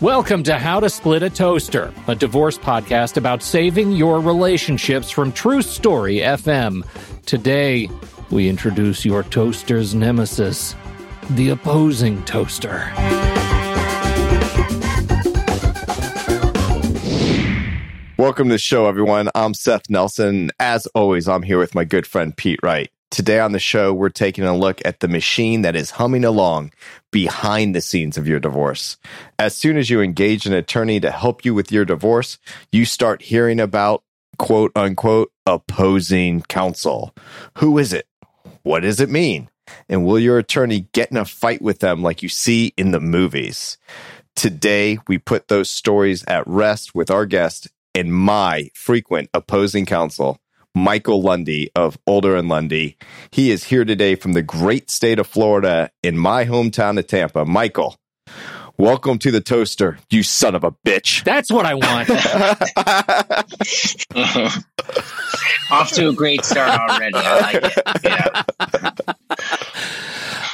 Welcome to How to Split a Toaster, a divorce podcast about saving your relationships from True Story FM. Today, we introduce your toaster's nemesis, the opposing toaster. Welcome to the show, everyone. I'm Seth Nelson. As always, I'm here with my good friend Pete Wright. Today on the show, we're taking a look at the machine that is humming along behind the scenes of your divorce. As soon as you engage an attorney to help you with your divorce, you start hearing about quote unquote opposing counsel. Who is it? What does it mean? And will your attorney get in a fight with them like you see in the movies? Today, we put those stories at rest with our guest and my frequent opposing counsel, Michael Lundy of Older and Lundy. He is here today from the great state of Florida in my hometown of Tampa. Michael, welcome to the toaster, you son of a bitch. That's what I want. Off to a great start already. I like it. Yeah.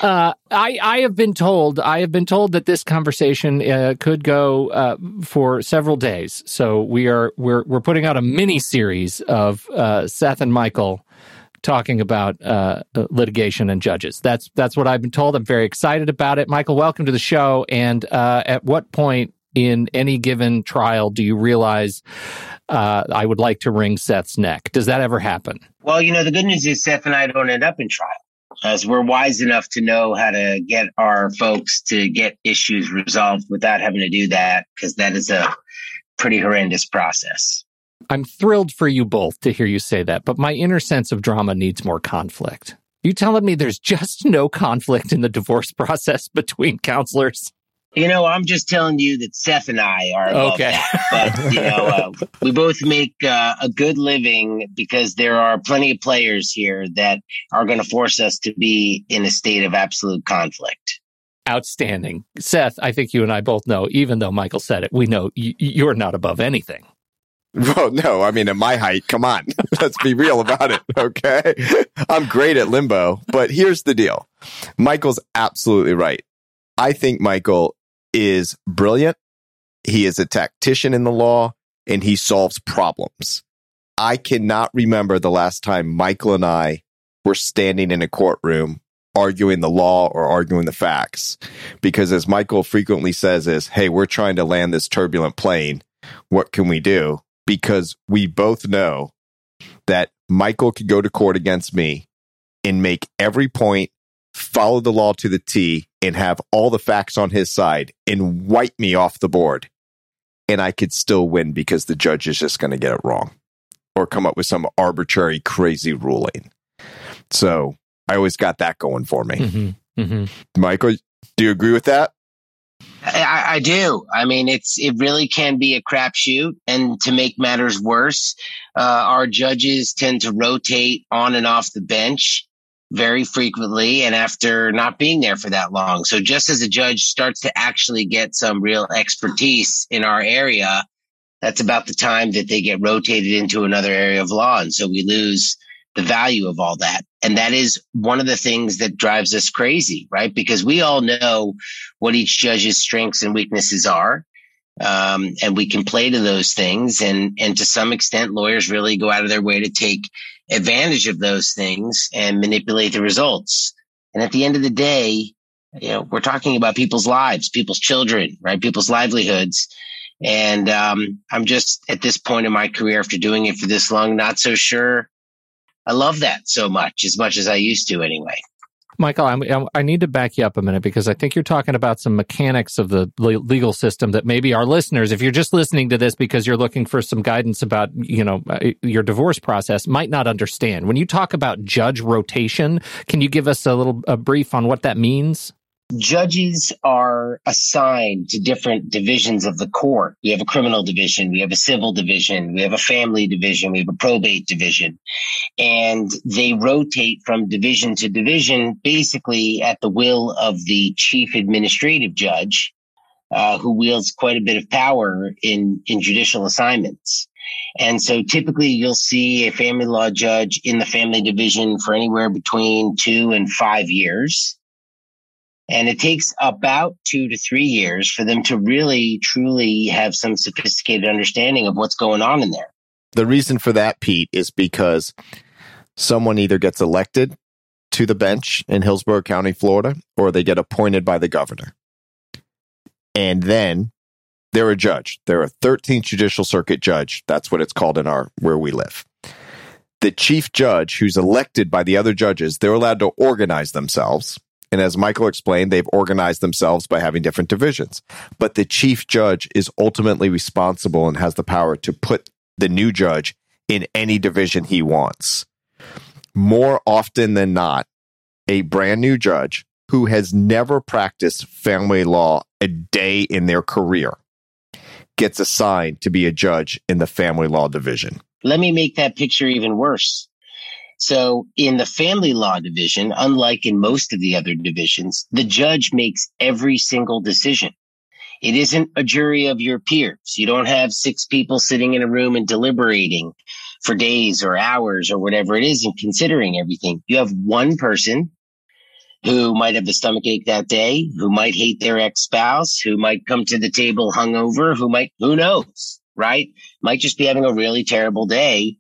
Uh, I, I have been told I have been told that this conversation uh, could go uh, for several days. So we are we're we're putting out a mini series of uh, Seth and Michael talking about uh, litigation and judges. That's that's what I've been told. I'm very excited about it. Michael, welcome to the show. And uh, at what point in any given trial do you realize I would like to wring Seth's neck? Does that ever happen? Well, you know, the good news is Seth and I don't end up in trial as we're wise enough to know how to get our folks to get issues resolved without having to do that, because that is a pretty horrendous process. I'm thrilled for you both to hear you say that, but my inner sense of drama needs more conflict. You telling me there's just no conflict in the divorce process between counselors? You know, I'm just telling you that Seth and I are okay. That. But you know, uh, we both make uh, a good living because there are plenty of players here that are going to force us to be in a state of absolute conflict. Outstanding, Seth. I think you and I both know, even though Michael said it, we know y- you're not above anything. Well, no, I mean, at my height, come on, let's be real about it. Okay. I'm great at limbo, but here's the deal. Michael's absolutely right. I think Michael is brilliant. He is a tactician in the law and he solves problems. I cannot remember the last time Michael and I were standing in a courtroom arguing the law or arguing the facts. Because as Michael frequently says is, Hey, we're trying to land this turbulent plane. What can we do? Because we both know that Michael could go to court against me and make every point, follow the law to the T, and have all the facts on his side and wipe me off the board. And I could still win because the judge is just going to get it wrong or come up with some arbitrary, crazy ruling. So I always got that going for me. Mm-hmm. Mm-hmm. Michael, do you agree with that? I, I, do. I mean, it's it really can be a crapshoot, and to make matters worse, uh, our judges tend to rotate on and off the bench, very frequently and after not being there for that long. So just as a judge starts to actually get some real expertise in our area, that's about the time that they get rotated into another area of law. And so we lose the value of all that. And that is one of the things that drives us crazy, right? Because we all know what each judge's strengths and weaknesses are. Um, and we can play to those things. And, and to some extent, lawyers really go out of their way to take advantage of those things and manipulate the results. And at the end of the day, you know, we're talking about people's lives, people's children, right? People's livelihoods. And um, I'm just at this point in my career, after doing it for this long, not so sure I love that so much, as much as I used to anyway. Michael, I'm, i need to back you up a minute because I think you're talking about some mechanics of the legal system that maybe our listeners, if you're just listening to this because you're looking for some guidance about, you know, uh, your divorce process, might not understand. When you talk about judge rotation, can you give us a little a brief on what that means? Judges are assigned to different divisions of the court. We have a criminal division, we have a civil division, we have a family division, we have a probate division. And they rotate from division to division basically at the will of the chief administrative judge, uh, who wields quite a bit of power in, in judicial assignments. And so typically you'll see a family law judge in the family division for anywhere between two and five years And it takes about two to three years for them to really, truly have some sophisticated understanding of what's going on in there. The reason for that, Pete, is because someone either gets elected to the bench in Hillsborough County, Florida, or they get appointed by the governor. And then they're a judge. They're a 13th Judicial Circuit judge. That's what it's called in our where we live. The chief judge, who's elected by the other judges, they're allowed to organize themselves. And as Michael explained, they've organized themselves by having different divisions. But the chief judge is ultimately responsible and has the power to put the new judge in any division he wants. More often than not, a brand new judge who has never practiced family law a day in their career gets assigned to be a judge in the family law division. Let me make that picture even worse. So in the family law division, unlike in most of the other divisions, the judge makes every single decision. It isn't a jury of your peers. You don't have six people sitting in a room and deliberating for days or hours or whatever it is and considering everything. You have one person who might have a stomach ache that day, who might hate their ex spouse, who might come to the table hungover, who might, who knows, right? Might just be having a really terrible day.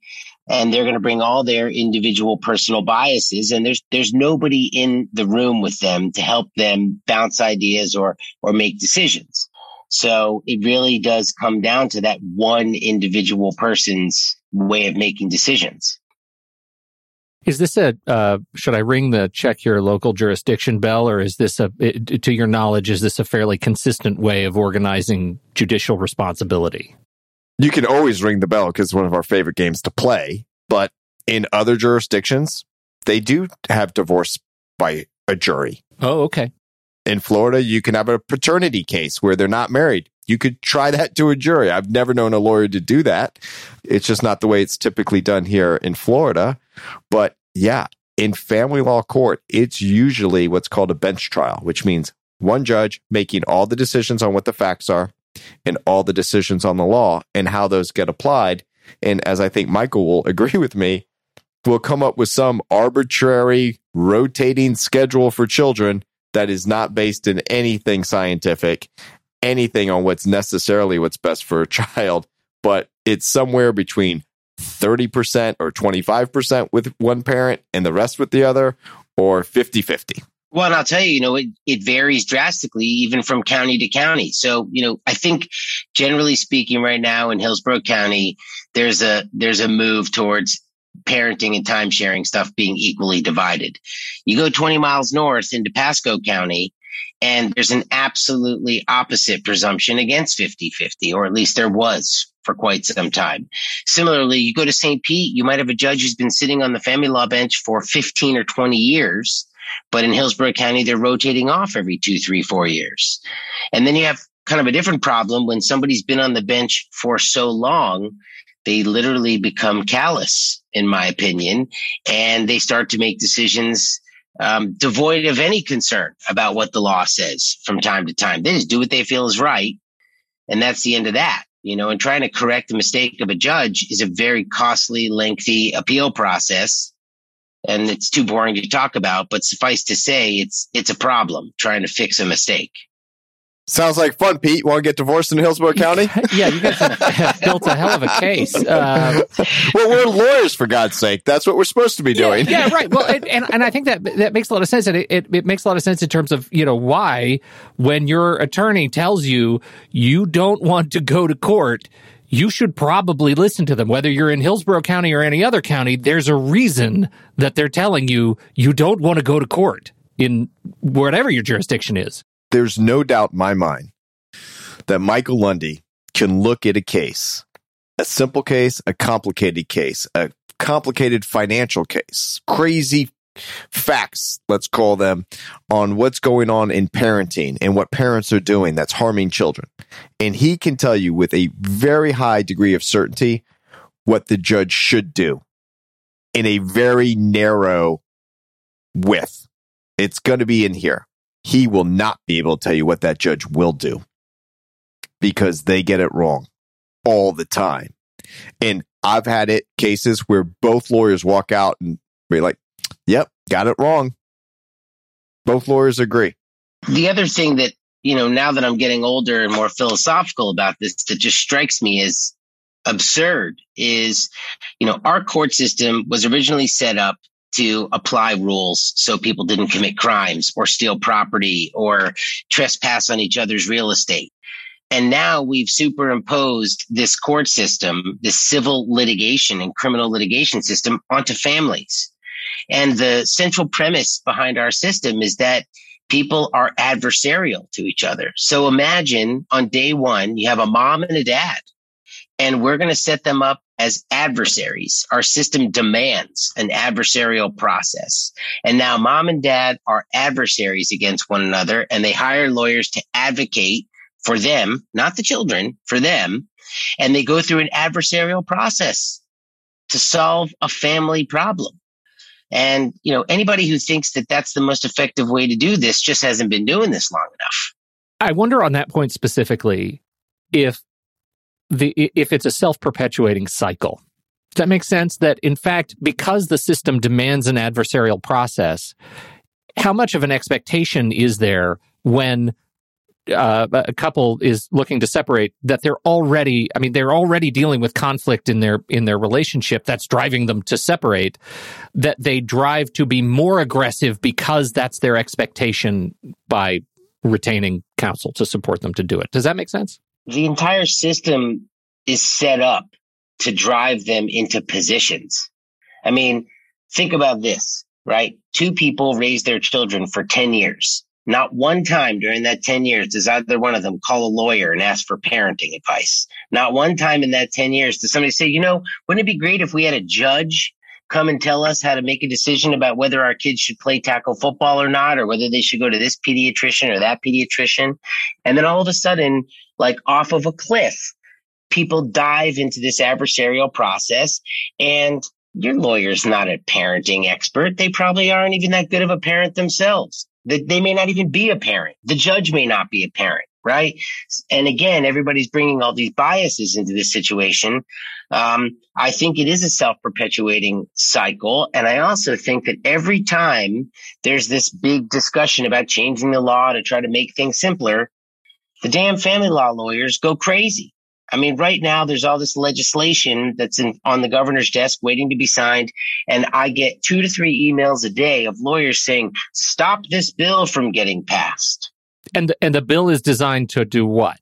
And they're going to bring all their individual personal biases. And there's, there's nobody in the room with them to help them bounce ideas or, or make decisions. So it really does come down to that one individual person's way of making decisions. Is this a, uh, should I ring the check your local jurisdiction bell, or is this a, to your knowledge, is this a fairly consistent way of organizing judicial responsibility? You can always ring the bell because it's one of our favorite games to play. But in other jurisdictions, they do have divorce by a jury. Oh, okay. In Florida, you can have a paternity case where they're not married. You could try that to a jury. I've never known a lawyer to do that. It's just not the way it's typically done here in Florida. But yeah, in family law court, it's usually what's called a bench trial, which means one judge making all the decisions on what the facts are and all the decisions on the law and how those get applied. And as I think Michael will agree with me, we'll come up with some arbitrary rotating schedule for children that is not based in anything scientific, anything on what's necessarily what's best for a child, but it's somewhere between 30% or 25% with one parent and the rest with the other, or 50 50. Well, and I'll tell you, you know, it, it varies drastically even from county to county. So, you know, I think generally speaking right now in Hillsborough County, there's a, there's a move towards parenting and time sharing stuff being equally divided. You go 20 miles north into Pasco County and there's an absolutely opposite presumption against 50 50, or at least there was for quite some time. Similarly, you go to St. Pete, you might have a judge who's been sitting on the family law bench for 15 or 20 years, but in Hillsborough County, they're rotating off every two, three, four years. And then you have kind of a different problem when somebody's been on the bench for so long they literally become callous, in my opinion, and they start to make decisions um, devoid of any concern about what the law says from time to time. They just do what they feel is right. And that's the end of that. You know, and trying to correct the mistake of a judge is a very costly, lengthy appeal process. And it's too boring to talk about, but suffice to say, it's, it's a problem trying to fix a mistake. Sounds like fun, Pete. Want to get divorced in Hillsborough County? yeah, you guys have, have, built a hell of a case. Uh, well, we're lawyers, for God's sake. That's what we're supposed to be doing. Yeah, yeah right. Well, and, and, and I think that that makes a lot of sense. And it, it, it makes a lot of sense in terms of you know why when your attorney tells you you don't want to go to court, you should probably listen to them. Whether you're in Hillsborough County or any other county, there's a reason that they're telling you you don't want to go to court in whatever your jurisdiction is there's no doubt in my mind that Michael Lundy can look at a case, a simple case, a complicated case, a complicated financial case, crazy facts, let's call them, on what's going on in parenting and what parents are doing that's harming children. And he can tell you with a very high degree of certainty what the judge should do in a very narrow width. It's going to be in here he will not be able to tell you what that judge will do because they get it wrong all the time. And I've had it cases where both lawyers walk out and be like, yep, got it wrong. Both lawyers agree. The other thing that, you know, now that I'm getting older and more philosophical about this, that just strikes me as absurd is, you know, our court system was originally set up to apply rules so people didn't commit crimes or steal property or trespass on each other's real estate. And now we've superimposed this court system, this civil litigation and criminal litigation system onto families. And the central premise behind our system is that people are adversarial to each other. So imagine on day one, you have a mom and a dad, and we're going to set them up as adversaries. Our system demands an adversarial process. And now mom and dad are adversaries against one another, and they hire lawyers to advocate for them, not the children, for them. And they go through an adversarial process to solve a family problem. And, you know, anybody who thinks that that's the most effective way to do this just hasn't been doing this long enough. I wonder on that point specifically if the if it's a self-perpetuating cycle. Does that make sense that in fact because the system demands an adversarial process, how much of an expectation is there when uh, a couple is looking to separate that they're already i mean they're already dealing with conflict in their in their relationship that's driving them to separate that they drive to be more aggressive because that's their expectation by retaining counsel to support them to do it. Does that make sense? The entire system is set up to drive them into positions. I mean think about this right? Two people raise their children for 10 years not one time during that 10 years does either one of them call a lawyer and ask for parenting advice. Not one time in that 10 years does somebody say, you know, wouldn't it be great if we had a judge come and tell us how to make a decision about whether our kids should play tackle football or not, or whether they should go to this pediatrician or that pediatrician. And then all of a sudden, like off of a cliff, people dive into this adversarial process and your lawyer's not a parenting expert. They probably aren't even that good of a parent themselves. They may not even be a parent. The judge may not be a parent, right? And again, everybody's bringing all these biases into this situation. Um, I think it is a self-perpetuating cycle. And I also think that every time there's this big discussion about changing the law to try to make things simpler, the damn family law lawyers go crazy. I mean, right now there's all this legislation that's in, on the governor's desk waiting to be signed. And I get two to three emails a day of lawyers saying, stop this bill from getting passed. And, and the bill is designed to do what?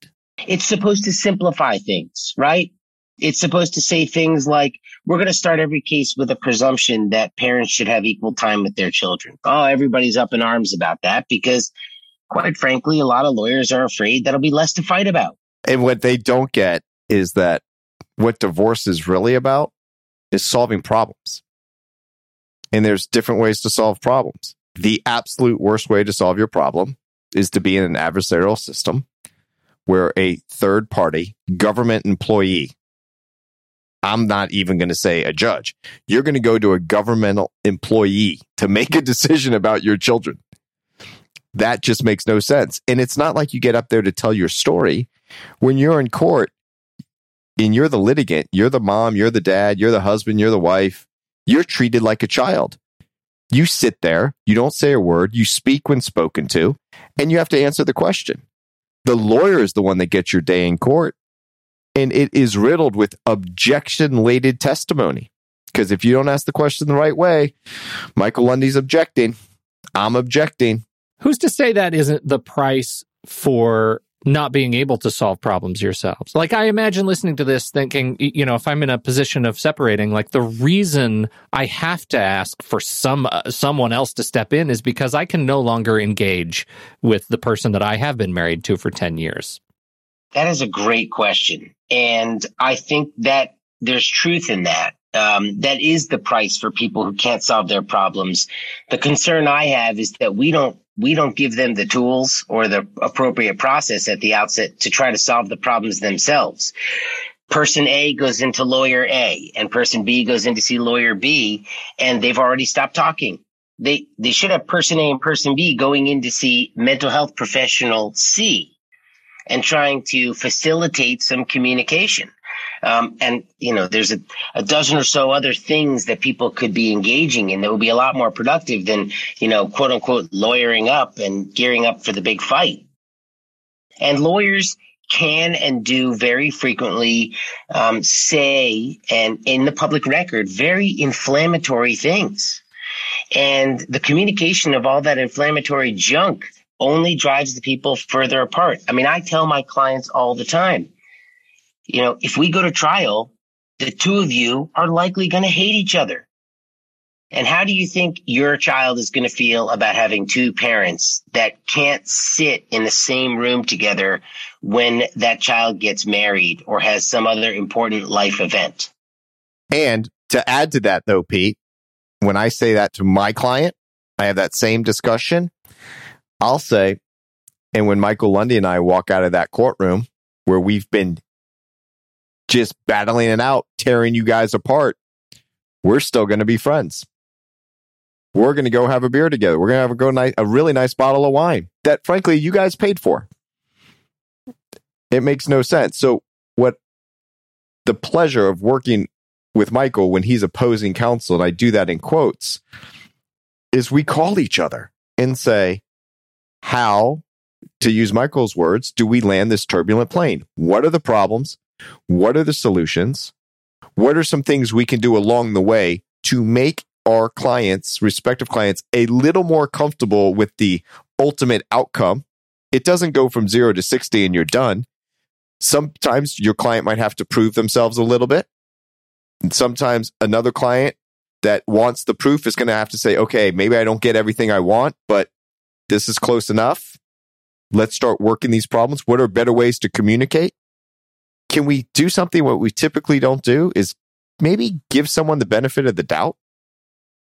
It's supposed to simplify things, right? It's supposed to say things like, we're going to start every case with a presumption that parents should have equal time with their children. Oh, everybody's up in arms about that because quite frankly, a lot of lawyers are afraid that'll be less to fight about. And what they don't get is that what divorce is really about is solving problems. And there's different ways to solve problems. The absolute worst way to solve your problem is to be in an adversarial system where a third party government employee, I'm not even going to say a judge, you're going to go to a governmental employee to make a decision about your children. That just makes no sense. And it's not like you get up there to tell your story. When you're in court and you're the litigant, you're the mom, you're the dad, you're the husband, you're the wife, you're treated like a child. You sit there, you don't say a word, you speak when spoken to, and you have to answer the question. The lawyer is the one that gets your day in court. And it is riddled with objection laden testimony. Because if you don't ask the question the right way, Michael Lundy's objecting. I'm objecting. Who's to say that isn't the price for not being able to solve problems yourselves. Like I imagine listening to this thinking, you know, if I'm in a position of separating, like the reason I have to ask for some uh, someone else to step in is because I can no longer engage with the person that I have been married to for 10 years. That is a great question. And I think that there's truth in that. Um, that is the price for people who can't solve their problems. The concern I have is that we don't we don't give them the tools or the appropriate process at the outset to try to solve the problems themselves. Person A goes into lawyer A and person B goes in to see lawyer B and they've already stopped talking. They, they should have person A and person B going in to see mental health professional C and trying to facilitate some communication. Um, and, you know, there's a, a dozen or so other things that people could be engaging in that would be a lot more productive than, you know, quote unquote, lawyering up and gearing up for the big fight. And lawyers can and do very frequently um, say and in the public record very inflammatory things. And the communication of all that inflammatory junk only drives the people further apart. I mean, I tell my clients all the time, you know, if we go to trial, the two of you are likely going to hate each other. And how do you think your child is going to feel about having two parents that can't sit in the same room together when that child gets married or has some other important life event? And to add to that, though, Pete, when I say that to my client, I have that same discussion. I'll say, and when Michael Lundy and I walk out of that courtroom where we've been just battling it out, tearing you guys apart, we're still going to be friends we're going to go have a beer together. We're going to have a go nice, a really nice bottle of wine that, frankly, you guys paid for. It makes no sense. So, what the pleasure of working with Michael when he's opposing counsel, and I do that in quotes, is we call each other and say, How, to use Michael's words, do we land this turbulent plane? What are the problems? What are the solutions? What are some things we can do along the way to make our clients, respective clients, a little more comfortable with the ultimate outcome. It doesn't go from zero to 60 and you're done. Sometimes your client might have to prove themselves a little bit. And sometimes another client that wants the proof is going to have to say, okay, maybe I don't get everything I want, but this is close enough. Let's start working these problems. What are better ways to communicate? Can we do something what we typically don't do is maybe give someone the benefit of the doubt?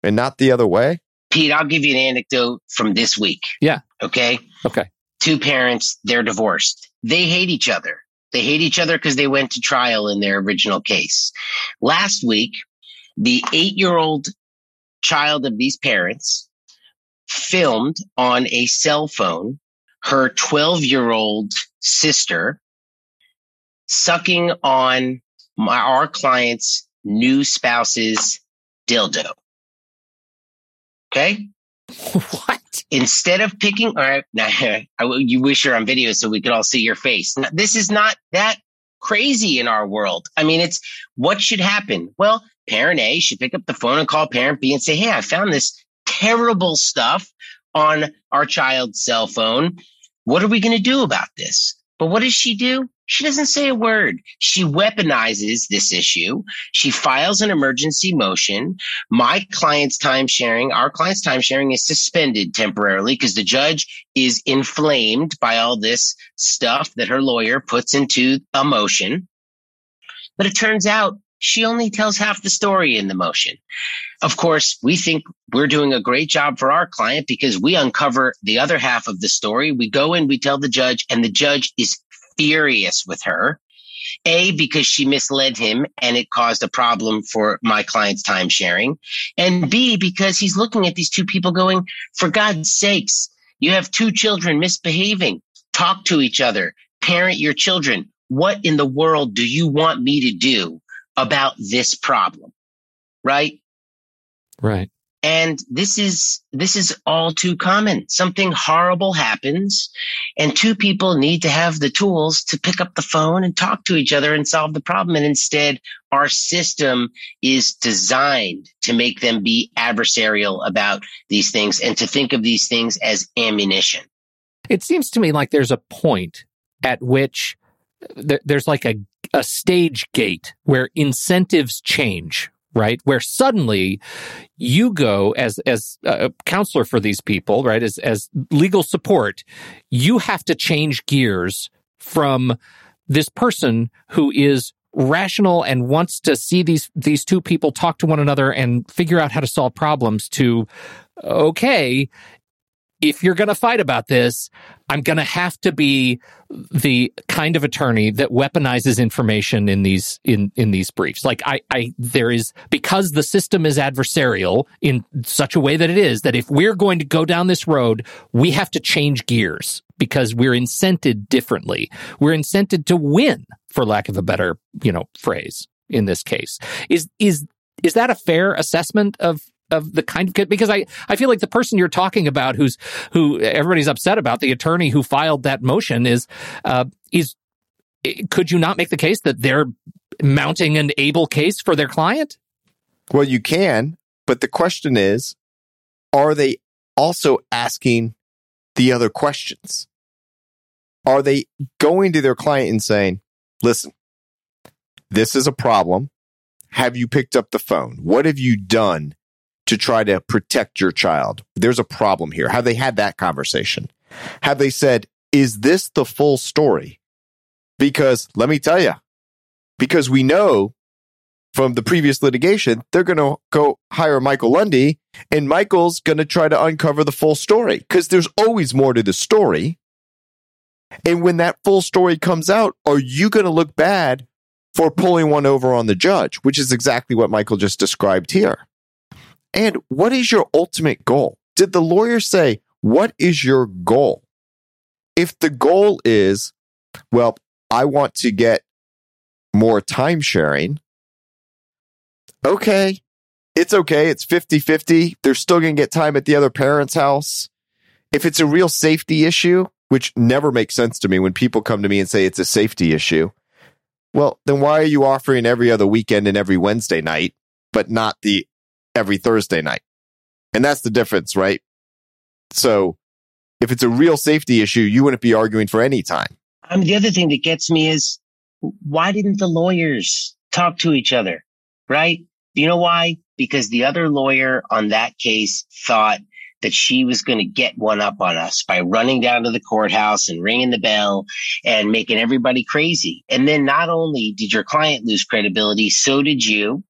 and not the other way? Pete, I'll give you an anecdote from this week. Yeah. Okay. Okay. Two parents, they're divorced. They hate each other. They hate each other because they went to trial in their original case. Last week, the eight year old child of these parents filmed on a cell phone her 12 year old sister sucking on my, our client's new spouse's dildo. Okay. What? Instead of picking, all right, now you wish you're on video so we could all see your face. Now, this is not that crazy in our world. I mean, it's what should happen? Well, parent A should pick up the phone and call parent B and say, Hey, I found this terrible stuff on our child's cell phone. What are we going to do about this? But what does she do? She doesn't say a word. She weaponizes this issue. She files an emergency motion. My client's time sharing, our client's time sharing is suspended temporarily because the judge is inflamed by all this stuff that her lawyer puts into a motion. But it turns out she only tells half the story in the motion. Of course, we think we're doing a great job for our client because we uncover the other half of the story. We go in, we tell the judge, and the judge is furious with her. A, because she misled him and it caused a problem for my client's time sharing. And B, because he's looking at these two people going, for God's sakes, you have two children misbehaving. Talk to each other, parent your children. What in the world do you want me to do about this problem? Right? Right. And this is, this is all too common. Something horrible happens and two people need to have the tools to pick up the phone and talk to each other and solve the problem. And instead, our system is designed to make them be adversarial about these things and to think of these things as ammunition. It seems to me like there's a point at which there's like a, a stage gate where incentives change, right? Where suddenly you go as as a counselor for these people, right? As as legal support, you have to change gears from this person who is rational and wants to see these these two people talk to one another and figure out how to solve problems to okay if you're going to fight about this, I'm going to have to be the kind of attorney that weaponizes information in these in in these briefs. Like I I there is because the system is adversarial in such a way that it is that if we're going to go down this road, we have to change gears because we're incented differently. We're incented to win, for lack of a better, you know, phrase in this case. Is is is that a fair assessment of of the kind of because I I feel like the person you're talking about who's who everybody's upset about the attorney who filed that motion is uh, is could you not make the case that they're mounting an able case for their client? Well, you can, but the question is, are they also asking the other questions? Are they going to their client and saying, listen, this is a problem. Have you picked up the phone? What have you done to try to protect your child? There's a problem here. Have they had that conversation? Have they said, is this the full story? Because let me tell you, because we know from the previous litigation, they're going to go hire Michael Lundy and Michael's going to try to uncover the full story because there's always more to the story. And when that full story comes out, are you going to look bad for pulling one over on the judge, which is exactly what Michael just described here? And what is your ultimate goal? Did the lawyer say, what is your goal? If the goal is, well, I want to get more time sharing, okay, it's okay. It's 50 50. They're still going to get time at the other parent's house. If it's a real safety issue, which never makes sense to me when people come to me and say it's a safety issue, well, then why are you offering every other weekend and every Wednesday night, but not the every Thursday night? And that's the difference, right? So if it's a real safety issue, you wouldn't be arguing for any time. Um, the other thing that gets me is why didn't the lawyers talk to each other? Right? You know why? Because the other lawyer on that case thought that she was going to get one up on us by running down to the courthouse and ringing the bell and making everybody crazy. And then not only did your client lose credibility, so did you.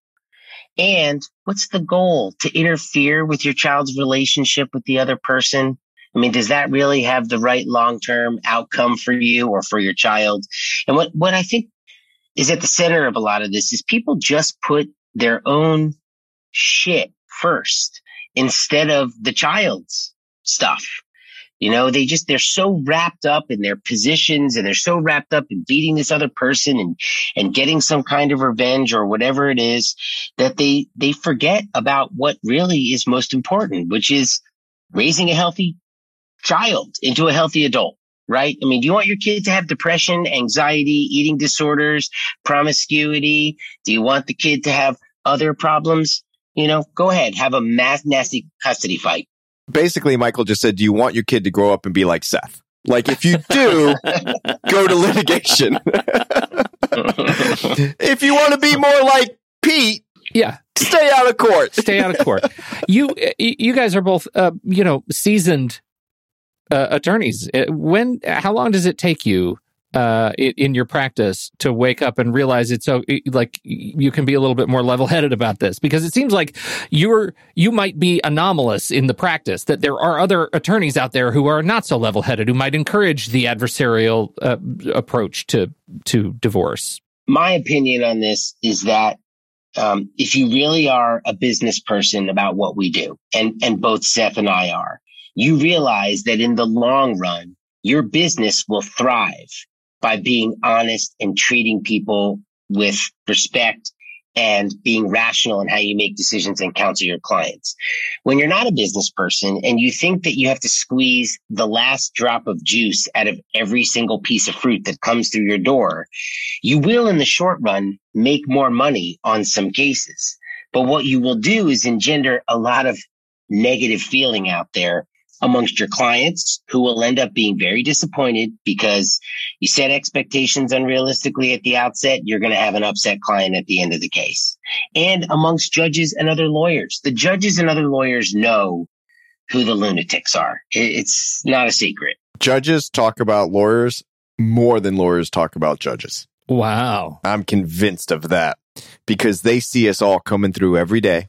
And what's the goal? To interfere with your child's relationship with the other person? I mean, does that really have the right long term outcome for you or for your child? And what, what I think is at the center of a lot of this is people just put their own shit first instead of the child's stuff. You know, they just, they're so wrapped up in their positions and they're so wrapped up in beating this other person and, and getting some kind of revenge or whatever it is that they, they forget about what really is most important, which is raising a healthy child into a healthy adult right? I mean, do you want your kid to have depression, anxiety, eating disorders, promiscuity? Do you want the kid to have other problems? You know, go ahead, have a mass nasty custody fight. Basically, Michael just said, Do you want your kid to grow up and be like Seth? Like, if you do, go to litigation. if you want to be more like Pete, yeah, stay out of court. Stay out of court. you you guys are both uh, you know seasoned uh, attorneys. Uh, when how long does it take you uh, in, your practice to wake up and realize it's so like you can be a little bit more level headed about this because it seems like you're you might be anomalous in the practice that there are other attorneys out there who are not so level headed who might encourage the adversarial uh, approach to to divorce. My opinion on this is that um, if you really are a business person about what we do, and and both Seth and I are, you realize that in the long run, your business will thrive by being honest and treating people with respect and being rational in how you make decisions and counsel your clients. When you're not a business person and you think that you have to squeeze the last drop of juice out of every single piece of fruit that comes through your door, you will in the short run make more money on some cases. But what you will do is engender a lot of negative feeling out there amongst your clients who will end up being very disappointed because you set expectations unrealistically at the outset. You're going to have an upset client at the end of the case and amongst judges and other lawyers. The judges and other lawyers know who the lunatics are. It's not a secret. Judges talk about lawyers more than lawyers talk about judges. Wow. I'm convinced of that because they see us all coming through every day.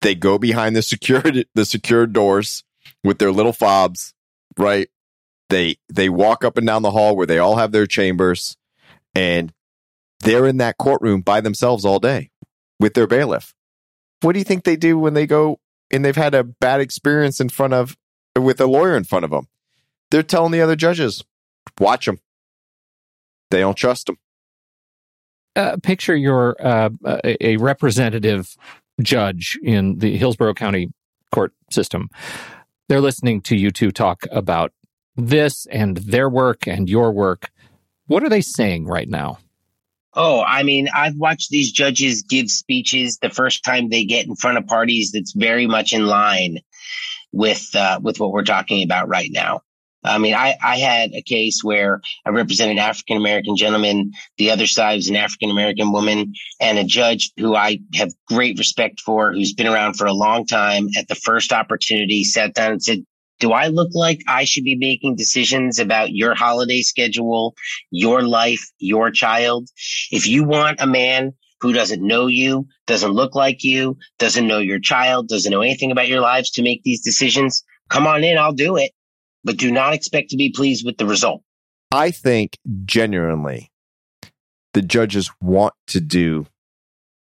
They go behind the secured the secured doors with their little fobs, right? They they walk up and down the hall where they all have their chambers and they're in that courtroom by themselves all day with their bailiff. What do you think they do when they go and they've had a bad experience in front of with a lawyer in front of them? they're telling the other judges, watch them. They don't trust them. Uh, picture your uh, a representative judge in the Hillsborough County court system. They're listening to you two talk about this and their work and your work. What are they saying right now? Oh, I mean, I've watched these judges give speeches the first time they get in front of parties that's very much in line with uh, with what we're talking about right now. I mean, I, I had a case where I represented African American gentleman. The other side was an African American woman and a judge who I have great respect for, who's been around for a long time. At the first opportunity, sat down and said, do I look like I should be making decisions about your holiday schedule, your life, your child? If you want a man who doesn't know you, doesn't look like you, doesn't know your child, doesn't know anything about your lives to make these decisions, come on in. I'll do it but do not expect to be pleased with the result. I think genuinely the judges want to do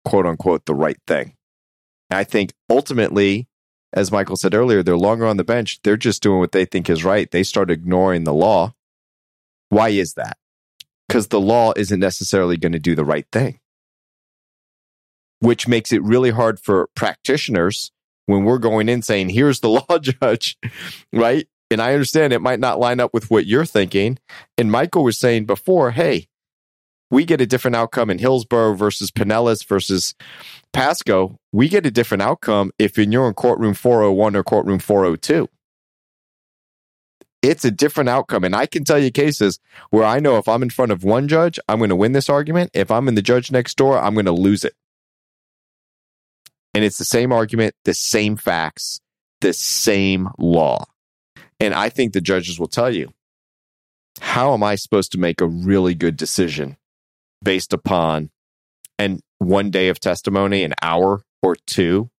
quote unquote the right thing. I think ultimately, as Michael said earlier, they're longer on the bench. They're just doing what they think is right. They start ignoring the law. Why is that? Because the law isn't necessarily going to do the right thing, which makes it really hard for practitioners when we're going in saying, here's the law judge, right? And I understand it might not line up with what you're thinking. And Michael was saying before, hey, we get a different outcome in Hillsborough versus Pinellas versus Pasco. We get a different outcome if you're in courtroom 401 or courtroom 402. It's a different outcome. And I can tell you cases where I know if I'm in front of one judge, I'm going to win this argument. If I'm in the judge next door, I'm going to lose it. And it's the same argument, the same facts, the same law. And I think the judges will tell you how am I supposed to make a really good decision based upon and one day of testimony, an hour or two?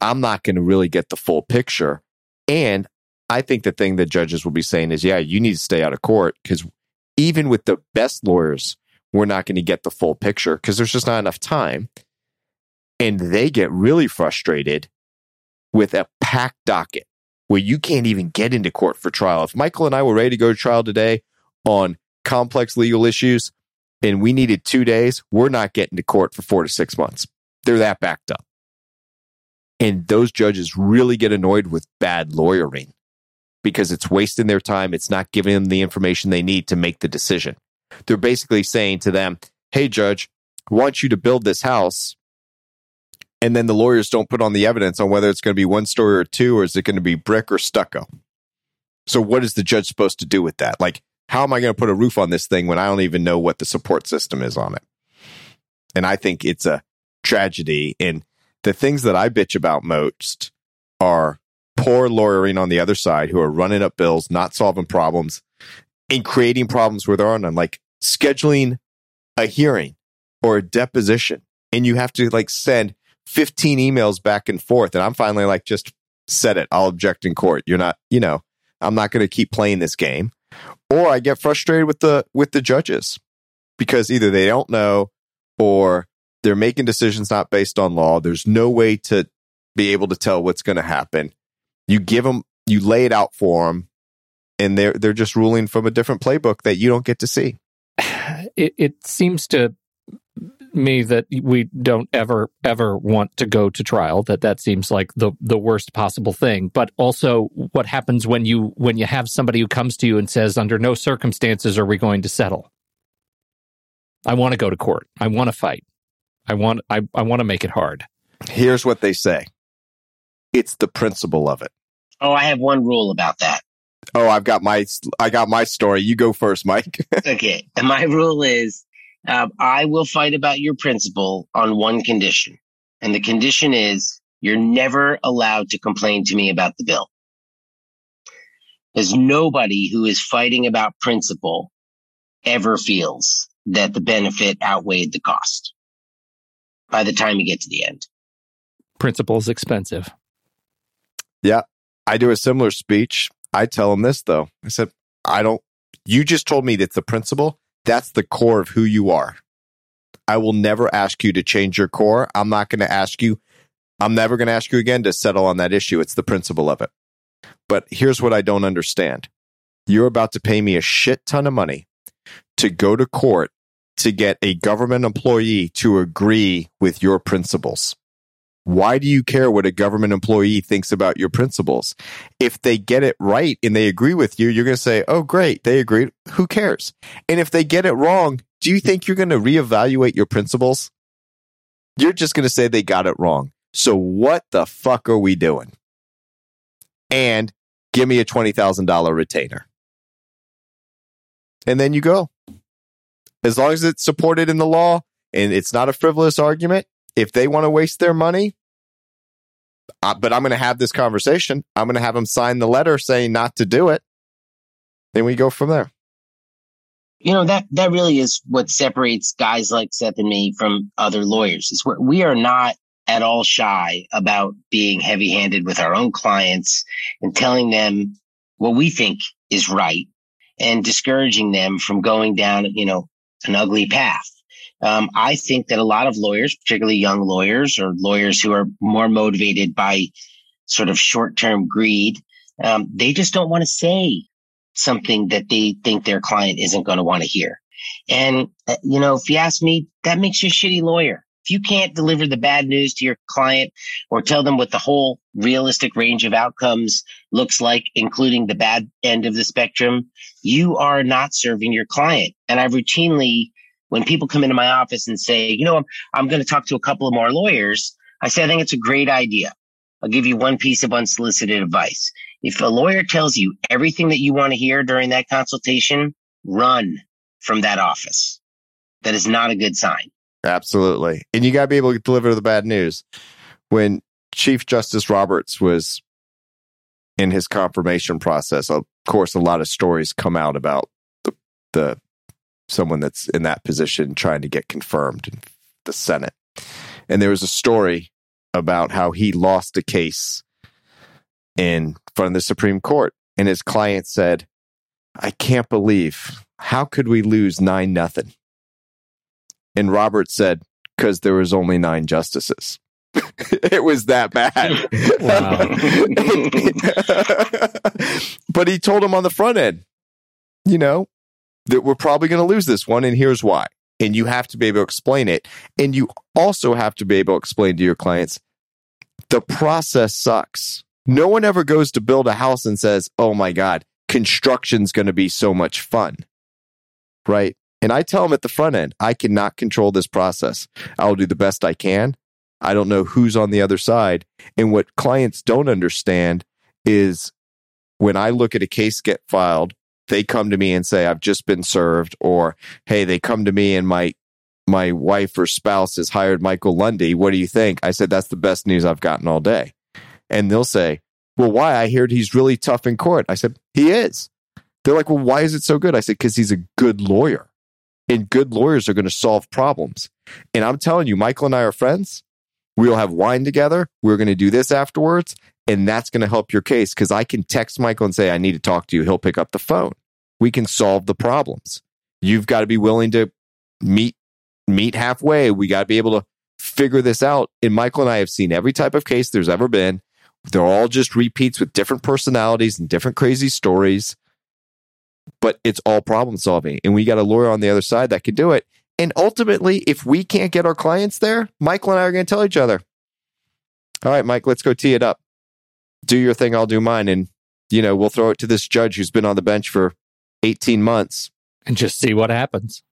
I'm not going to really get the full picture. And I think the thing that judges will be saying is, yeah, you need to stay out of court because even with the best lawyers, we're not going to get the full picture because there's just not enough time. And they get really frustrated with a packed docket where you can't even get into court for trial. If Michael and I were ready to go to trial today on complex legal issues and we needed two days, we're not getting to court for four to six months. They're that backed up. And those judges really get annoyed with bad lawyering because it's wasting their time. It's not giving them the information they need to make the decision. They're basically saying to them, Hey, judge, I want you to build this house and then the lawyers don't put on the evidence on whether it's going to be one story or two, or is it going to be brick or stucco? So, what is the judge supposed to do with that? Like, how am I going to put a roof on this thing when I don't even know what the support system is on it? And I think it's a tragedy. And the things that I bitch about most are poor lawyering on the other side who are running up bills, not solving problems, and creating problems where there are none, like scheduling a hearing or a deposition. And you have to like send 15 emails back and forth. And I'm finally like, just set it. I'll object in court. You're not, you know, I'm not going to keep playing this game. Or I get frustrated with the, with the judges because either they don't know or they're making decisions not based on law. There's no way to be able to tell what's going to happen. You give them, you lay it out for them and they're, they're just ruling from a different playbook that you don't get to see. It, it seems to me that we don't ever ever want to go to trial that that seems like the the worst possible thing. But also what happens when you when you have somebody who comes to you and says under no circumstances are we going to settle. I want to go to court. I want to fight. I want i, I want to make it hard. Here's what they say. It's the principle of it. Oh i have one rule about that. Oh i've got my i got my story. You go first mike. Okay. And my rule is uh, I will fight about your principle on one condition. And the condition is you're never allowed to complain to me about the bill. There's nobody who is fighting about principle ever feels that the benefit outweighed the cost by the time you get to the end. Principle is expensive. Yeah. I do a similar speech. I tell them this though. I said, I don't, you just told me that the principle that's the core of who you are. I will never ask you to change your core. I'm not going to ask you. I'm never going to ask you again to settle on that issue. It's the principle of it. But here's what I don't understand. you're about to pay me a shit ton of money to go to court to get a government employee to agree with your principles. Why do you care what a government employee thinks about your principles? If they get it right and they agree with you, you're going to say, Oh, great. They agreed. Who cares? And if they get it wrong, do you think you're going to reevaluate your principles? You're just going to say they got it wrong. So what the fuck are we doing? And give me a $20,000 retainer. And then you go. As long as it's supported in the law and it's not a frivolous argument, if they want to waste their money, uh, but I'm going to have this conversation. I'm going to have them sign the letter saying not to do it. Then we go from there. You know that that really is what separates guys like Seth and me from other lawyers. Is we are not at all shy about being heavy-handed with our own clients and telling them what we think is right and discouraging them from going down, you know, an ugly path. Um, I think that a lot of lawyers, particularly young lawyers or lawyers who are more motivated by sort of short term greed, um, they just don't want to say something that they think their client isn't going to want to hear. And, uh, you know, if you ask me, that makes you a shitty lawyer. If you can't deliver the bad news to your client or tell them what the whole realistic range of outcomes looks like, including the bad end of the spectrum, you are not serving your client. And I routinely when people come into my office and say, you know, I'm, I'm going to talk to a couple of more lawyers, I say, I think it's a great idea. I'll give you one piece of unsolicited advice. If a lawyer tells you everything that you want to hear during that consultation, run from that office. That is not a good sign. Absolutely. And you got to be able to deliver the bad news. When Chief Justice Roberts was in his confirmation process, of course, a lot of stories come out about the, the someone that's in that position trying to get confirmed in the Senate. And there was a story about how he lost a case in front of the Supreme Court. And his client said, I can't believe how could we lose nine nothing? And Roberts said, because there was only nine justices. it was that bad. but he told him on the front end, you know, that we're probably going to lose this one, and here's why. And you have to be able to explain it. And you also have to be able to explain to your clients the process sucks. No one ever goes to build a house and says, oh my God, construction's going to be so much fun. Right. And I tell them at the front end, I cannot control this process. I'll do the best I can. I don't know who's on the other side. And what clients don't understand is when I look at a case get filed they come to me and say, I've just been served, or hey, they come to me and my my wife or spouse has hired Michael Lundy. What do you think? I said, that's the best news I've gotten all day. And they'll say, well, why? I heard he's really tough in court. I said, he is. They're like, well, why is it so good? I said, because he's a good lawyer. And good lawyers are going to solve problems. And I'm telling you, Michael and I are friends. We'll have wine together. We're going to do this afterwards. And that's going to help your case because I can text Michael and say, I need to talk to you. He'll pick up the phone. We can solve the problems. You've got to be willing to meet, meet halfway. We got to be able to figure this out. And Michael and I have seen every type of case there's ever been. They're all just repeats with different personalities and different crazy stories. But it's all problem solving. And we got a lawyer on the other side that can do it. And ultimately, if we can't get our clients there, Michael and I are going to tell each other, all right, Mike, let's go tee it up do your thing, I'll do mine. And, you know, we'll throw it to this judge who's been on the bench for 18 months and just see what happens.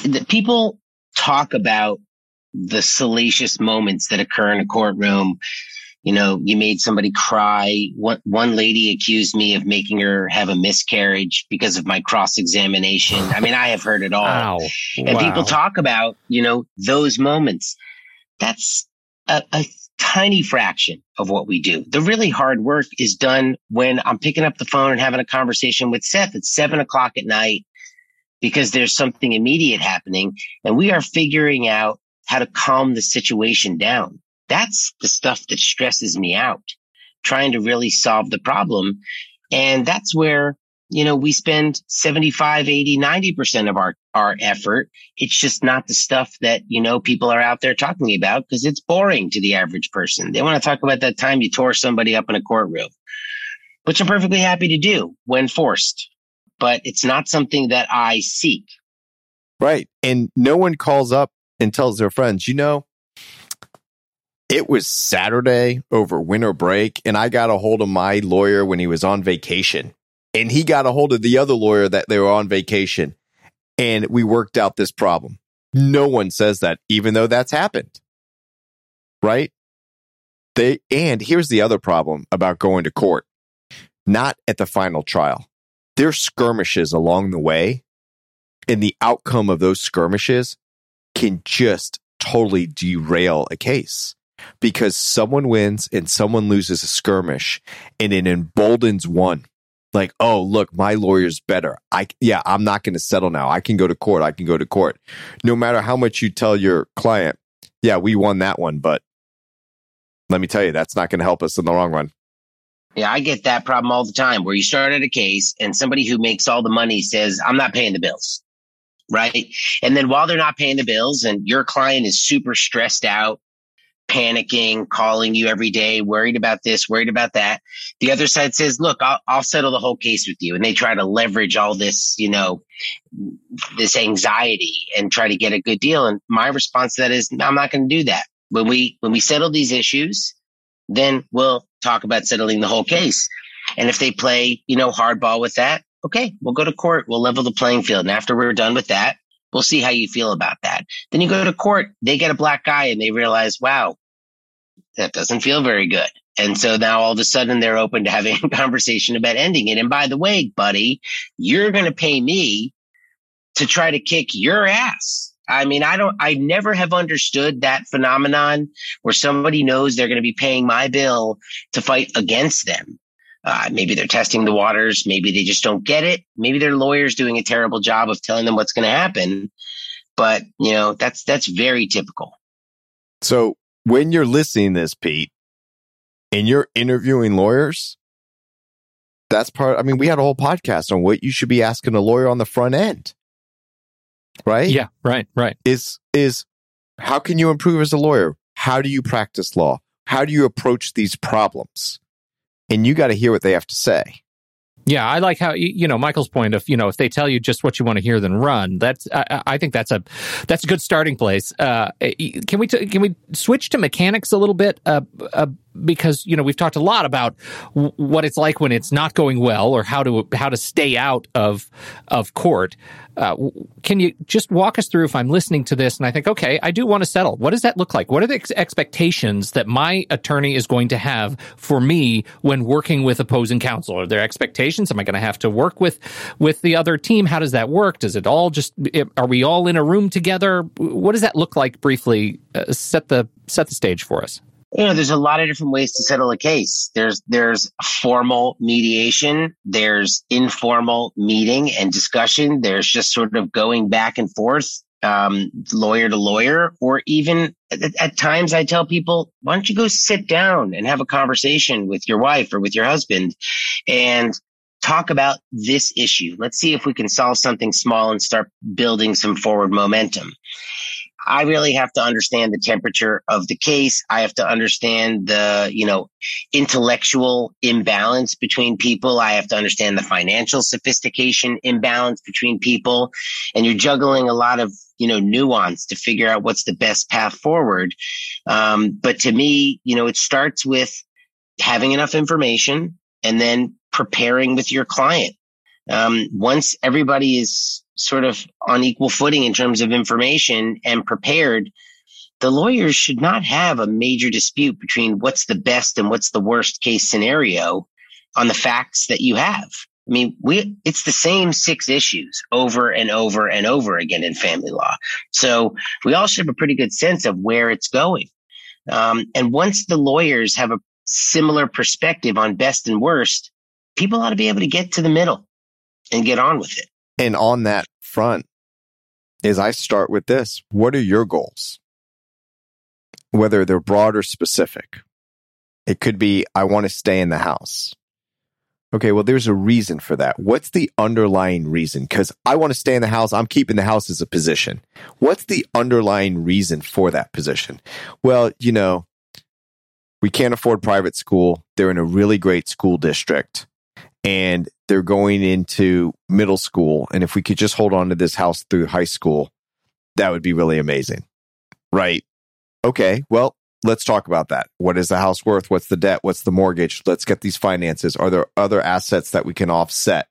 The people talk about the salacious moments that occur in a courtroom. You know, you made somebody cry. One, one lady accused me of making her have a miscarriage because of my cross examination. I mean, I have heard it all. Wow. And wow. people talk about, you know, those moments. That's a, a tiny fraction of what we do. The really hard work is done when I'm picking up the phone and having a conversation with Seth at seven o'clock at night because there's something immediate happening and we are figuring out how to calm the situation down. That's the stuff that stresses me out, trying to really solve the problem. And that's where you know, we spend 75, 80, 90% of our, our effort. It's just not the stuff that, you know, people are out there talking about because it's boring to the average person. They want to talk about that time you tore somebody up in a courtroom. which I'm perfectly happy to do when forced, but it's not something that I seek. Right. And no one calls up and tells their friends, you know, it was Saturday over winter break, and I got a hold of my lawyer when he was on vacation. And he got a hold of the other lawyer that they were on vacation. And we worked out this problem. No one says that, even though that's happened. Right? They, and here's the other problem about going to court not at the final trial. There's skirmishes along the way, and the outcome of those skirmishes can just totally derail a case because someone wins and someone loses a skirmish and it emboldens one. Like oh look my lawyer's better. I yeah i'm not going to settle now. I can go to court. I can go to court. No matter how much you tell your client yeah we won that one but let me tell you that's not going to help us in the long run. Yeah i get that problem all the time where you start at a case and somebody who makes all the money says i'm not paying the bills. Right? And then while they're not paying the bills and your client is super stressed out panicking, calling you every day, worried about this, worried about that. The other side says, look, I'll, I'll settle the whole case with you. And they try to leverage all this, you know, this anxiety and try to get a good deal. And my response to that is, I'm not going to do that. When we, when we settle these issues, then we'll talk about settling the whole case. And if they play, you know, hardball with that, okay, we'll go to court. We'll level the playing field. And after we're done with that, We'll see how you feel about that. Then you go to court, they get a black guy and they realize, wow, that doesn't feel very good. And so now all of a sudden they're open to having a conversation about ending it. And by the way, buddy, you're going to pay me to try to kick your ass. I mean, I don't, I never have understood that phenomenon where somebody knows they're going to be paying my bill to fight against them. Uh, maybe they're testing the waters. Maybe they just don't get it. Maybe their lawyer's doing a terrible job of telling them what's going to happen. But you know, that's that's very typical. So when you're listening this, Pete, and you're interviewing lawyers, that's part. I mean, we had a whole podcast on what you should be asking a lawyer on the front end, right? Yeah, right, right. Is is how can you improve as a lawyer? How do you practice law? How do you approach these problems? And you got to hear what they have to say. Yeah, I like how you know Michael's point of you know if they tell you just what you want to hear, then run. That's I, I think that's a that's a good starting place. Uh, can we t- can we switch to mechanics a little bit? Uh, uh, because you know we've talked a lot about w- what it's like when it's not going well or how to how to stay out of of court. Uh, can you just walk us through if I'm listening to this and I think, okay, I do want to settle. What does that look like? What are the ex- expectations that my attorney is going to have for me when working with opposing counsel? Are there expectations? Am I going to have to work with with the other team? How does that work? Does it all just are we all in a room together? What does that look like briefly? Uh, set the set the stage for us you know there's a lot of different ways to settle a case. There's there's formal mediation there's informal meeting and discussion there's just sort of going back and forth um, lawyer to lawyer or even at, at times i tell people why don't you go sit down and have a conversation with your wife or with your husband and talk about this issue. Let's see if we can solve something small and start building some forward momentum I really have to understand the temperature of the case. I have to understand the, you know, intellectual imbalance between people. I have to understand the financial sophistication imbalance between people. And you're juggling a lot of, you know, nuance to figure out what's the best path forward. Um, but to me, you know, it starts with having enough information and then preparing with your client. Um, once everybody is sort of on equal footing in terms of information and prepared, the lawyers should not have a major dispute between what's the best and what's the worst case scenario on the facts that you have. I mean, we, it's the same six issues over and over and over again in family law. So we all should have a pretty good sense of where it's going. Um, and once the lawyers have a similar perspective on best and worst, people ought to be able to get to the middle and get on with it. And on that front is I start with this. What are your goals? Whether they're broad or specific. It could be, I want to stay in the house. Okay, well, there's a reason for that. What's the underlying reason? Because I want to stay in the house. I'm keeping the house as a position. What's the underlying reason for that position? Well, you know, we can't afford private school. They're in a really great school district. And they're going into middle school. And if we could just hold on to this house through high school, that would be really amazing. Right. Okay. Well, let's talk about that. What is the house worth? What's the debt? What's the mortgage? Let's get these finances. Are there other assets that we can offset?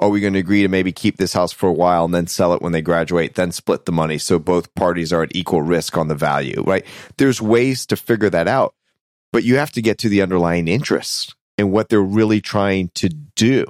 Are we going to agree to maybe keep this house for a while and then sell it when they graduate, then split the money so both parties are at equal risk on the value, right? There's ways to figure that out, but you have to get to the underlying interest and what they're really trying to do,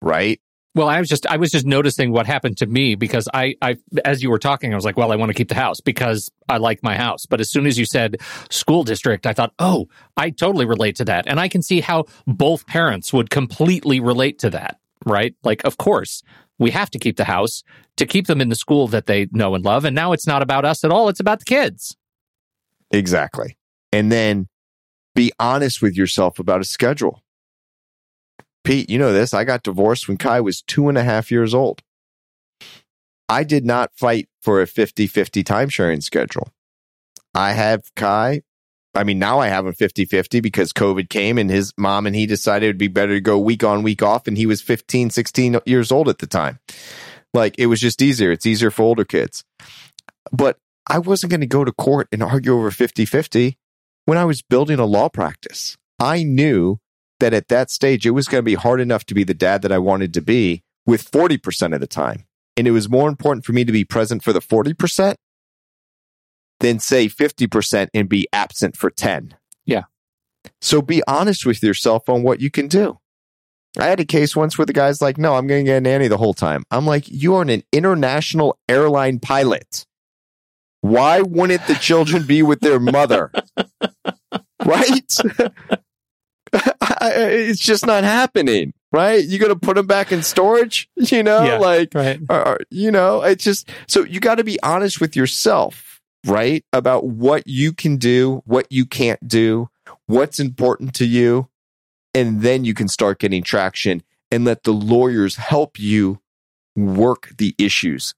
right? Well, I was just I was just noticing what happened to me because I I as you were talking I was like, well, I want to keep the house because I like my house. But as soon as you said school district, I thought, "Oh, I totally relate to that." And I can see how both parents would completely relate to that, right? Like, of course, we have to keep the house to keep them in the school that they know and love, and now it's not about us at all, it's about the kids. Exactly. And then be honest with yourself about a schedule. Pete, you know this. I got divorced when Kai was two and a half years old. I did not fight for a 50 50 timesharing schedule. I have Kai. I mean, now I have him 50 50 because COVID came and his mom and he decided it'd be better to go week on, week off. And he was 15, 16 years old at the time. Like it was just easier. It's easier for older kids. But I wasn't going to go to court and argue over 50 50 when I was building a law practice. I knew that at that stage, it was going to be hard enough to be the dad that I wanted to be with 40% of the time. And it was more important for me to be present for the 40% than say 50% and be absent for 10. Yeah. So be honest with yourself on what you can do. I had a case once where the guy's like, no, I'm going to get a nanny the whole time. I'm like, you are an international airline pilot. Why wouldn't the children be with their mother? right? it's just not happening, right? You got to put them back in storage, you know, Yeah, like, right. or, or, you know, it's just so you got to be honest with yourself, right? About what you can do, what you can't do, what's important to you. And then you can start getting traction and let the lawyers help you work the issues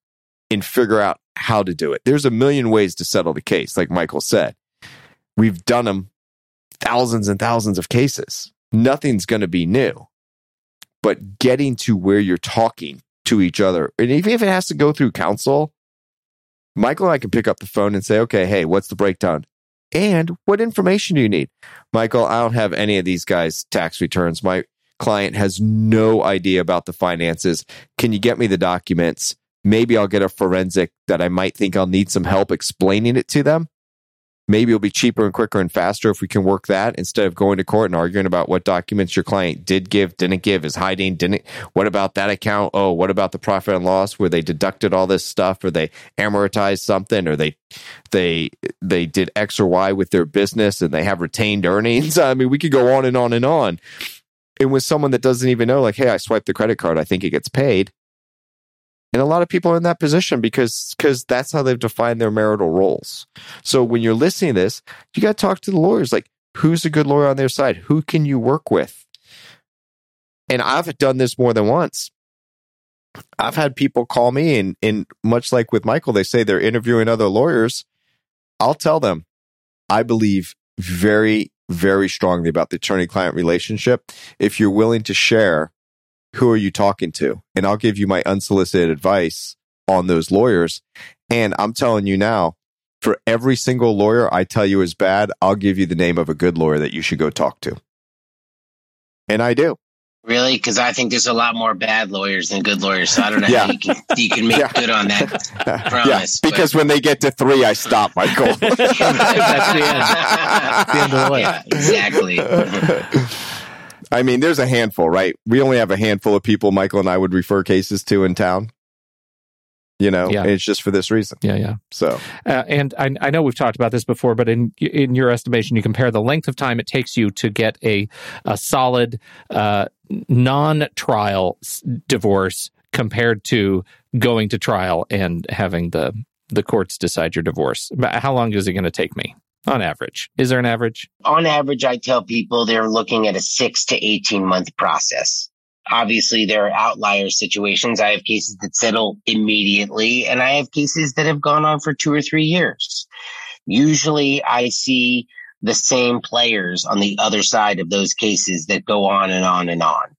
and figure out how to do it. There's a million ways to settle the case, like Michael said. We've done them thousands and thousands of cases. Nothing's going to be new. But getting to where you're talking to each other, and even if it has to go through counsel, Michael and I can pick up the phone and say, okay, hey, what's the breakdown? And what information do you need? Michael, I don't have any of these guys' tax returns. My client has no idea about the finances. Can you get me the documents? Maybe I'll get a forensic that I might think I'll need some help explaining it to them. Maybe it'll be cheaper and quicker and faster if we can work that instead of going to court and arguing about what documents your client did give, didn't give, is hiding, didn't. What about that account? Oh, what about the profit and loss where they deducted all this stuff or they amortized something or they they they did X or Y with their business and they have retained earnings. I mean, we could go on and on and on. And with someone that doesn't even know, like, hey, I swiped the credit card, I think it gets paid. And a lot of people are in that position because because that's how they've defined their marital roles. So when you're listening to this, you got to talk to the lawyers. Like, who's a good lawyer on their side? Who can you work with? And I've done this more than once. I've had people call me, and, and much like with Michael, they say they're interviewing other lawyers. I'll tell them, I believe very, very strongly about the attorney client relationship. If you're willing to share, who are you talking to? And I'll give you my unsolicited advice on those lawyers. And I'm telling you now, for every single lawyer I tell you is bad, I'll give you the name of a good lawyer that you should go talk to. And I do. Really? Because I think there's a lot more bad lawyers than good lawyers. So I don't know Yeah. how you can, you can make Yeah. good on that. yeah, Promise, but- because when they get to three, I stop, Michael. That's the end. The end of the list. Yeah, exactly. I mean, there's a handful, right? We only have a handful of people Michael and I would refer cases to in town. You know, Yeah. it's just for this reason. Yeah, yeah. So, Uh, and I, I know we've talked about this before, but in in your estimation, you compare the length of time it takes you to get a a solid uh, non-trial s- divorce compared to going to trial and having the the courts decide your divorce. But How long is it going to take me on average? Is there an average? On average, I tell people they're looking at a six to 18 month process. Obviously, there are outlier situations. I have cases that settle immediately, and I have cases that have gone on for two or three years. Usually, I see the same players on the other side of those cases that go on and on and on.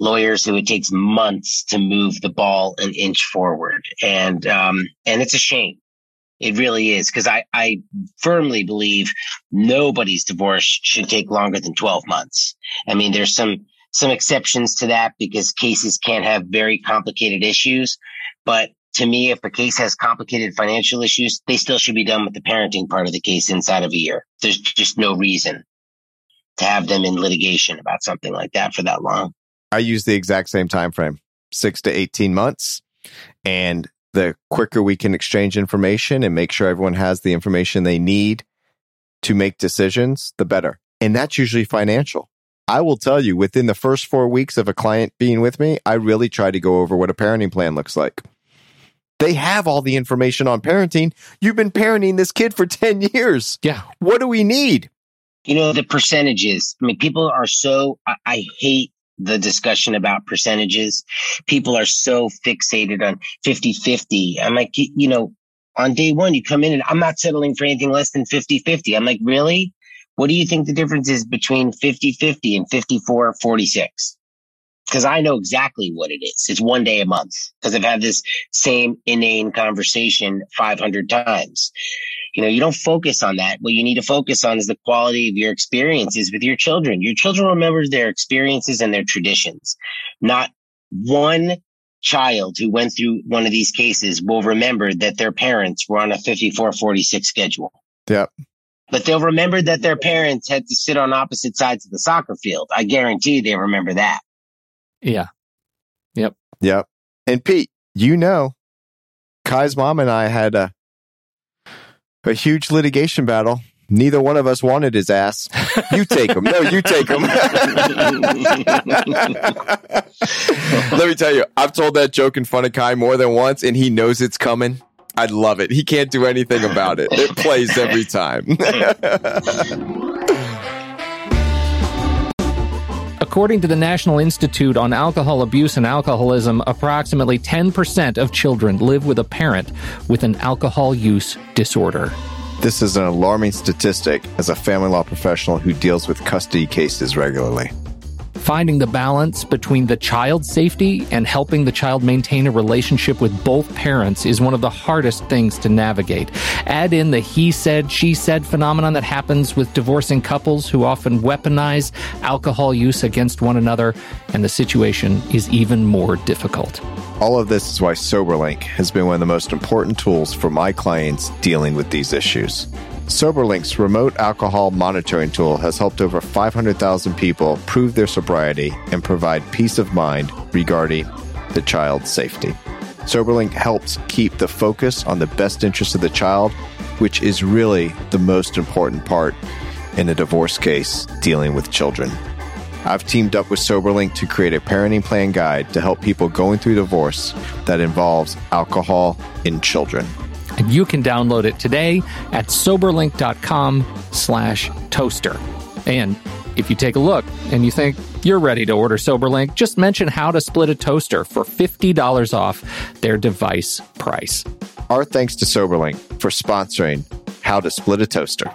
Lawyers who it takes months to move the ball an inch forward. And, um, and it's a shame. It really is because I, I firmly believe nobody's divorce should take longer than 12 months. I mean, there's some, some exceptions to that because cases can have very complicated issues. But to me, if a case has complicated financial issues, they still should be done with the parenting part of the case inside of a year. There's just no reason to have them in litigation about something like that for that long. I use the exact same time frame, six to 18 months. And the quicker we can exchange information and make sure everyone has the information they need to make decisions, the better. And that's usually financial. I will tell you within the first four weeks of a client being with me, I really try to go over what a parenting plan looks like. They have all the information on parenting. You've been parenting this kid for 10 years. Yeah. What do we need? You know, the percentages. I mean, people are so, I, I hate the discussion about percentages. People are so fixated on 50 50. I'm like, you know, on day one, you come in and I'm not settling for anything less than 50 50. I'm like, really? What do you think the difference is between 50 50 and 54 46? Because I know exactly what it is. It's one day a month because I've had this same inane conversation 500 times. You know, you don't focus on that. What you need to focus on is the quality of your experiences with your children. Your children remember their experiences and their traditions. Not one child who went through one of these cases will remember that their parents were on a 54-46 schedule. Yep. But they'll remember that their parents had to sit on opposite sides of the soccer field. I guarantee they remember that. Yeah. Yep. Yep. And Pete, you know, Kai's mom and I had a a huge litigation battle. Neither one of us wanted his ass. You take him. No, you take him. Let me tell you, I've told that joke in front of Kai more than once, and he knows it's coming. I love it. He can't do anything about it. It plays every time. According to the National Institute on Alcohol Abuse and Alcoholism, approximately 10% of children live with a parent with an alcohol use disorder. This is an alarming statistic as a family law professional who deals with custody cases regularly. Finding the balance between the child's safety and helping the child maintain a relationship with both parents is one of the hardest things to navigate. Add in the he said, she said phenomenon that happens with divorcing couples who often weaponize alcohol use against one another, and the situation is even more difficult. All of this is why SoberLink has been one of the most important tools for my clients dealing with these issues. SoberLink's remote alcohol monitoring tool has helped over 500,000 people prove their sobriety and provide peace of mind regarding the child's safety. SoberLink helps keep the focus on the best interest of the child, which is really the most important part in a divorce case dealing with children. I've teamed up with SoberLink to create a parenting plan guide to help people going through divorce that involves alcohol in children and you can download it today at soberlink.com slash toaster. And if you take a look and you think you're ready to order SoberLink, just mention how to split a toaster for $50 off their device price. Our thanks to SoberLink for sponsoring How to Split a Toaster.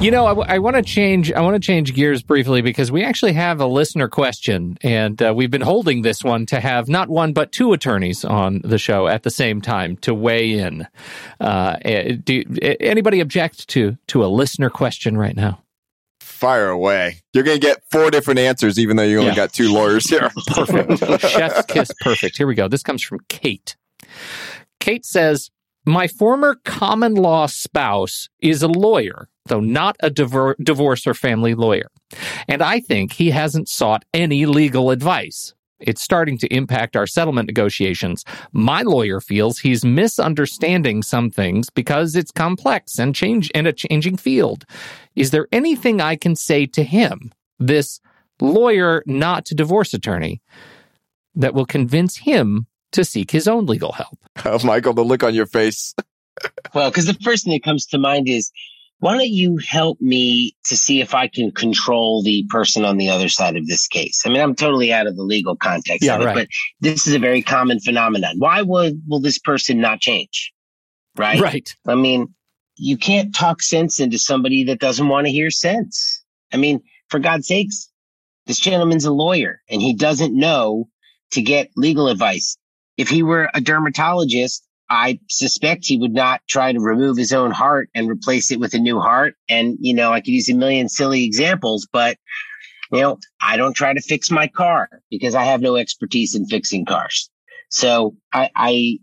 You know, I, I want to change. I want to change gears briefly because we actually have a listener question, and uh, we've been holding this one to have not one but two attorneys on the show at the same time to weigh in. Uh, eh, do anybody object to to a listener question right now? Fire away! You're going to get four different answers, even though you only yeah. got two lawyers here. perfect. Chef's kiss. Perfect. Here we go. This comes from Kate. Kate says, "My former common law spouse is a lawyer." Though not a divor- divorce or family lawyer. And I think he hasn't sought any legal advice. It's starting to impact our settlement negotiations. My lawyer feels he's misunderstanding some things because it's complex and change in a changing field. Is there anything I can say to him, this lawyer, not to divorce attorney, that will convince him to seek his own legal help? Oh, Michael, the look on your face. well, because the first thing that comes to mind is why don't you help me to see if I can control the person on the other side of this case? I mean, I'm totally out of the legal context yeah, of it, right. but this is a very common phenomenon. Why would, will this person not change? Right. Right. I mean, you can't talk sense into somebody that doesn't want to hear sense. I mean, for God's sakes, this gentleman's a lawyer and he doesn't know to get legal advice. If he were a dermatologist, I suspect he would not try to remove his own heart and replace it with a new heart. And, you know, I could use a million silly examples, but, you know, I don't try to fix my car because I have no expertise in fixing cars. So I, I,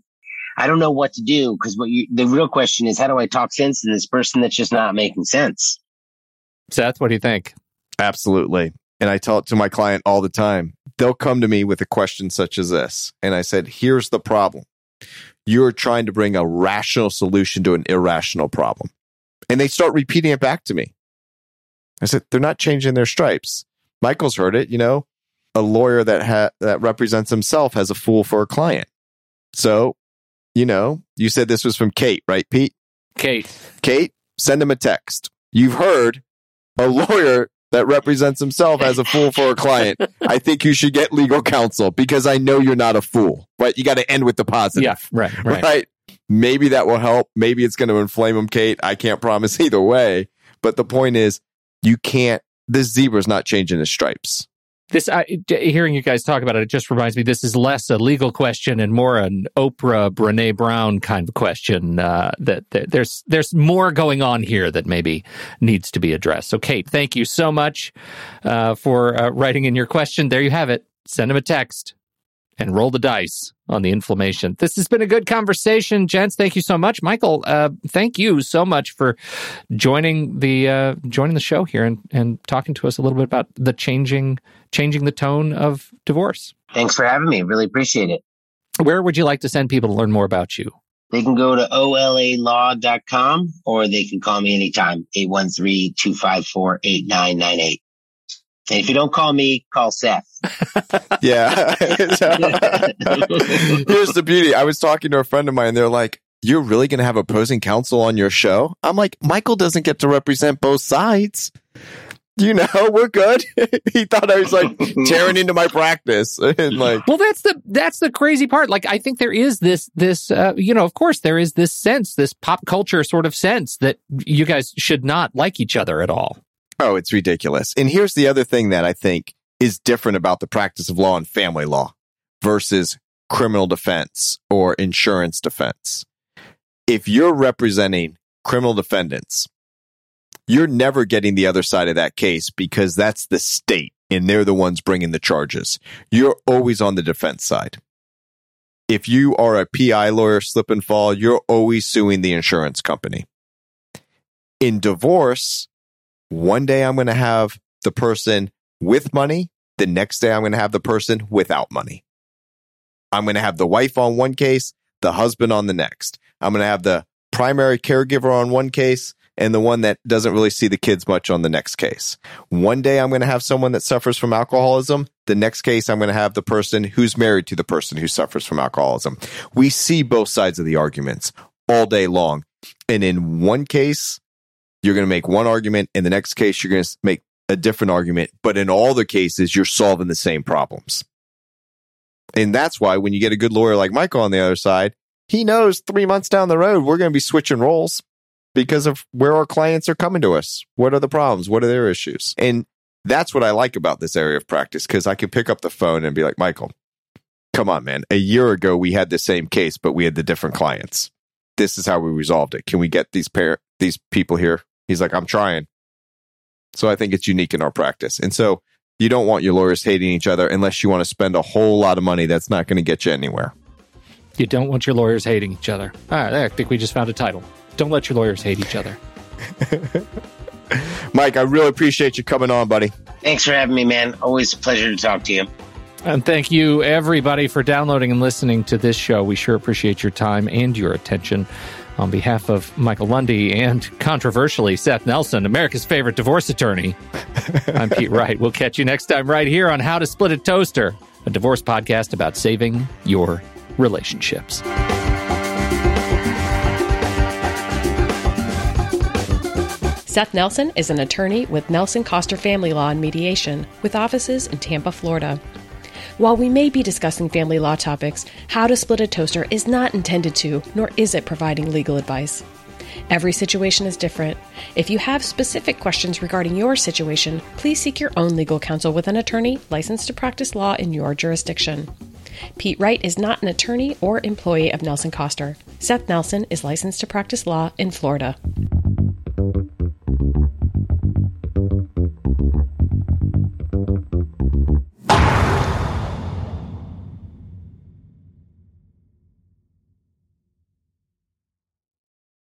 I don't know what to do because what you, the real question is, how do I talk sense to this person that's just not making sense? Seth, what do you think? Absolutely. And I tell it to my client all the time. They'll come to me with a question such as this. And I said, here's the problem. You're trying to bring a rational solution to an irrational problem. And they start repeating it back to me. I said, they're not changing their stripes. Michael's heard it, you know, a lawyer that ha- that represents himself has a fool for a client. So, you know, you said this was from Kate, right, Pete? Kate. Kate, send him a text. You've heard a lawyer that represents himself as a fool for a client. I think you should get legal counsel because I know you're not a fool. But you got to end with the positive. Yeah, right, right. Right. Maybe that will help. Maybe it's going to inflame him, Kate. I can't promise either way. But the point is, you can't, this zebra's not changing his stripes. This, I, hearing you guys talk about it, it just reminds me this is less a legal question and more an Oprah, Brene Brown kind of question. Uh, that, that there's there's more going on here that maybe needs to be addressed. So, Kate, thank you so much uh, for uh, writing in your question. There you have it. Send him a text and roll the dice on the inflammation. This has been a good conversation, gents. Thank you so much, Michael. Uh, thank you so much for joining the uh, joining the show here and, and talking to us a little bit about the changing changing the tone of divorce. Thanks for having me. Really appreciate it. Where would you like to send people to learn more about you? They can go to olalaw.com or they can call me anytime, 813-254-8998. And if you don't call me, call Seth. yeah. Here's the beauty. I was talking to a friend of mine. They're like, you're really going to have opposing counsel on your show? I'm like, Michael doesn't get to represent both sides. You know, we're good. he thought I was like tearing into my practice and like. Well, that's the that's the crazy part. Like, I think there is this this uh, you know, of course, there is this sense, this pop culture sort of sense that you guys should not like each other at all. Oh, it's ridiculous. And here's the other thing that I think is different about the practice of law and family law versus criminal defense or insurance defense. If you're representing criminal defendants, you're never getting the other side of that case because that's the state and they're the ones bringing the charges. You're always on the defense side. If you are a PI lawyer, slip and fall, you're always suing the insurance company. In divorce, one day I'm going to have the person with money. The next day I'm going to have the person without money. I'm going to have the wife on one case, the husband on the next. I'm going to have the primary caregiver on one case and the one that doesn't really see the kids much on the next case. One day I'm going to have someone that suffers from alcoholism. The next case I'm going to have the person who's married to the person who suffers from alcoholism. We see both sides of the arguments all day long. And in one case, you're going to make one argument. In the next case, you're going to make a different argument. But in all the cases, you're solving the same problems. And that's why when you get a good lawyer like Michael on the other side, he knows three months down the road, we're going to be switching roles because of where our clients are coming to us. What are the problems? What are their issues? And that's what I like about this area of practice because I can pick up the phone and be like, Michael, come on, man. A year ago, we had the same case, but we had the different clients. This is how we resolved it. Can we get these pair, these people here? He's like, I'm trying. So I think it's unique in our practice. And so you don't want your lawyers hating each other unless you want to spend a whole lot of money that's not going to get you anywhere. You don't want your lawyers hating each other. All right, I think we just found a title. Don't let your lawyers hate each other. Mike, I really appreciate you coming on, buddy. Thanks for having me, man. Always a pleasure to talk to you. And thank you, everybody, for downloading and listening to this show. We sure appreciate your time and your attention. On behalf of Michael Lundy and controversially Seth Nelson, America's favorite divorce attorney, I'm Pete Wright. We'll catch you next time right here on How to Split a Toaster, a divorce podcast about saving your relationships. Seth Nelson is an attorney with Nelson Koster Family Law and Mediation, with offices in Tampa, Florida. While we may be discussing family law topics, How to Split a Toaster is not intended to, nor is it providing legal advice. Every situation is different. If you have specific questions regarding your situation, please seek your own legal counsel with an attorney licensed to practice law in your jurisdiction. Pete Wright is not an attorney or employee of Nelson Koster. Seth Nelson is licensed to practice law in Florida.